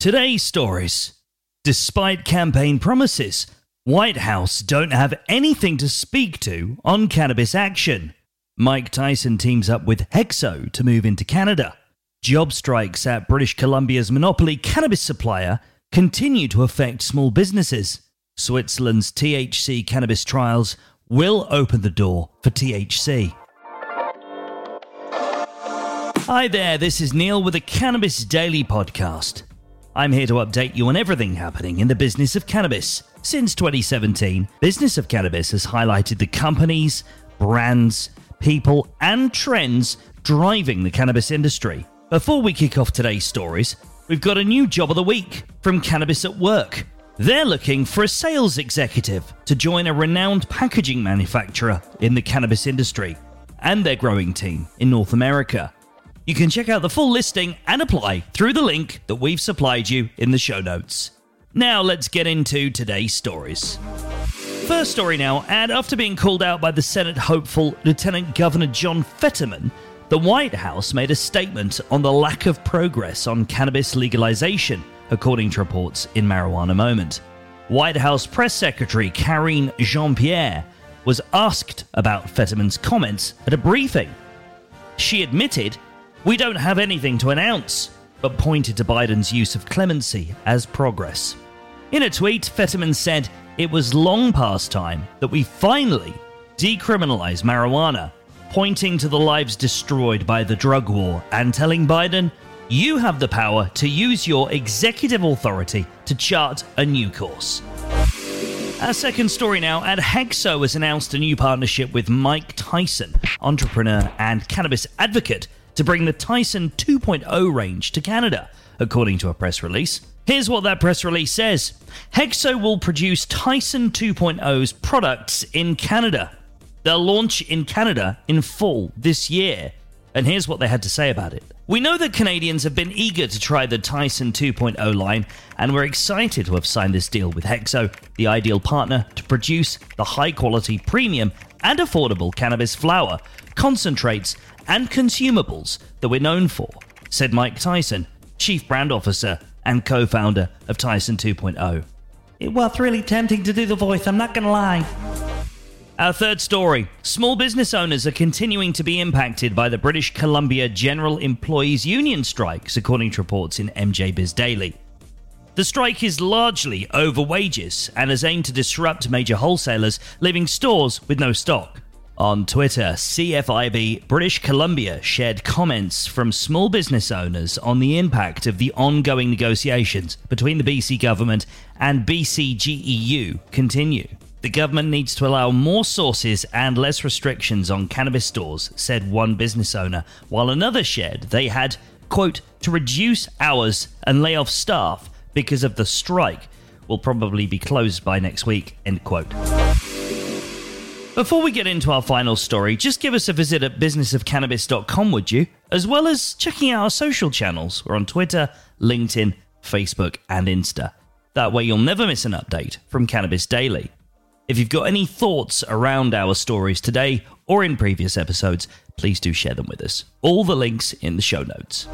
Today's stories. Despite campaign promises, White House don't have anything to speak to on cannabis action. Mike Tyson teams up with Hexo to move into Canada. Job strikes at British Columbia's monopoly cannabis supplier continue to affect small businesses. Switzerland's THC cannabis trials will open the door for THC. Hi there, this is Neil with the Cannabis Daily Podcast. I'm here to update you on everything happening in the business of cannabis. Since 2017, Business of Cannabis has highlighted the companies, brands, people, and trends driving the cannabis industry. Before we kick off today's stories, we've got a new job of the week from Cannabis at Work. They're looking for a sales executive to join a renowned packaging manufacturer in the cannabis industry and their growing team in North America. You can check out the full listing and apply through the link that we've supplied you in the show notes. Now let's get into today's stories. First story now, and after being called out by the Senate hopeful Lieutenant Governor John Fetterman, the White House made a statement on the lack of progress on cannabis legalization, according to reports in Marijuana Moment. White House Press Secretary Karine Jean Pierre was asked about Fetterman's comments at a briefing. She admitted we don't have anything to announce, but pointed to Biden's use of clemency as progress. In a tweet, Fetterman said it was long past time that we finally decriminalize marijuana, pointing to the lives destroyed by the drug war and telling Biden, you have the power to use your executive authority to chart a new course. Our second story now, and Hexo has announced a new partnership with Mike Tyson, entrepreneur and cannabis advocate, to bring the Tyson 2.0 range to Canada, according to a press release. Here's what that press release says Hexo will produce Tyson 2.0's products in Canada. They'll launch in Canada in fall this year. And here's what they had to say about it. We know that Canadians have been eager to try the Tyson 2.0 line, and we're excited to have signed this deal with Hexo, the ideal partner to produce the high quality, premium, and affordable cannabis flower, concentrates, and consumables that we're known for, said Mike Tyson, Chief Brand Officer and co founder of Tyson 2.0. It was really tempting to do the voice, I'm not gonna lie. Our third story small business owners are continuing to be impacted by the British Columbia General Employees Union strikes, according to reports in MJ Biz Daily. The strike is largely over wages and is aimed to disrupt major wholesalers, leaving stores with no stock. On Twitter, CFIB British Columbia shared comments from small business owners on the impact of the ongoing negotiations between the BC government and BCGEU continue. The government needs to allow more sources and less restrictions on cannabis stores, said one business owner, while another shared they had, quote, to reduce hours and lay off staff because of the strike will probably be closed by next week, end quote. Before we get into our final story, just give us a visit at businessofcannabis.com, would you? As well as checking out our social channels. We're on Twitter, LinkedIn, Facebook, and Insta. That way you'll never miss an update from Cannabis Daily. If you've got any thoughts around our stories today or in previous episodes, please do share them with us. All the links in the show notes.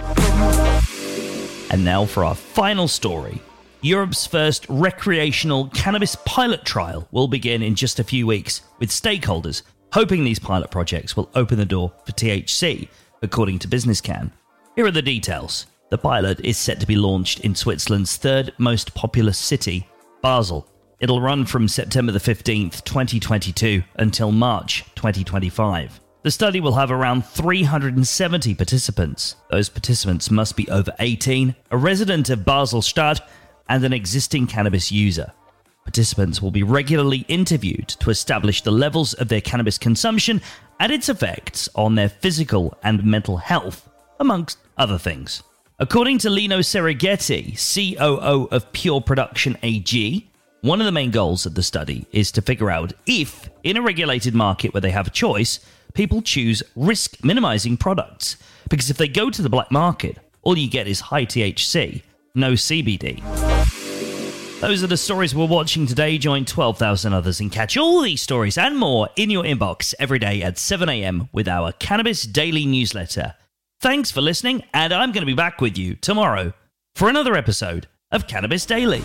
And now for our final story Europe's first recreational cannabis pilot trial will begin in just a few weeks, with stakeholders hoping these pilot projects will open the door for THC, according to BusinessCan. Here are the details. The pilot is set to be launched in Switzerland's third most populous city, Basel. It'll run from September the 15th, 2022 until March 2025. The study will have around 370 participants. Those participants must be over 18, a resident of Basel-Stadt, and an existing cannabis user. Participants will be regularly interviewed to establish the levels of their cannabis consumption and its effects on their physical and mental health, amongst other things. According to Lino Cereghetti, COO of Pure Production AG, one of the main goals of the study is to figure out if, in a regulated market where they have a choice, people choose risk minimizing products. Because if they go to the black market, all you get is high THC, no CBD. Those are the stories we're watching today. Join 12,000 others and catch all these stories and more in your inbox every day at 7am with our Cannabis Daily newsletter. Thanks for listening, and I'm going to be back with you tomorrow for another episode of Cannabis Daily.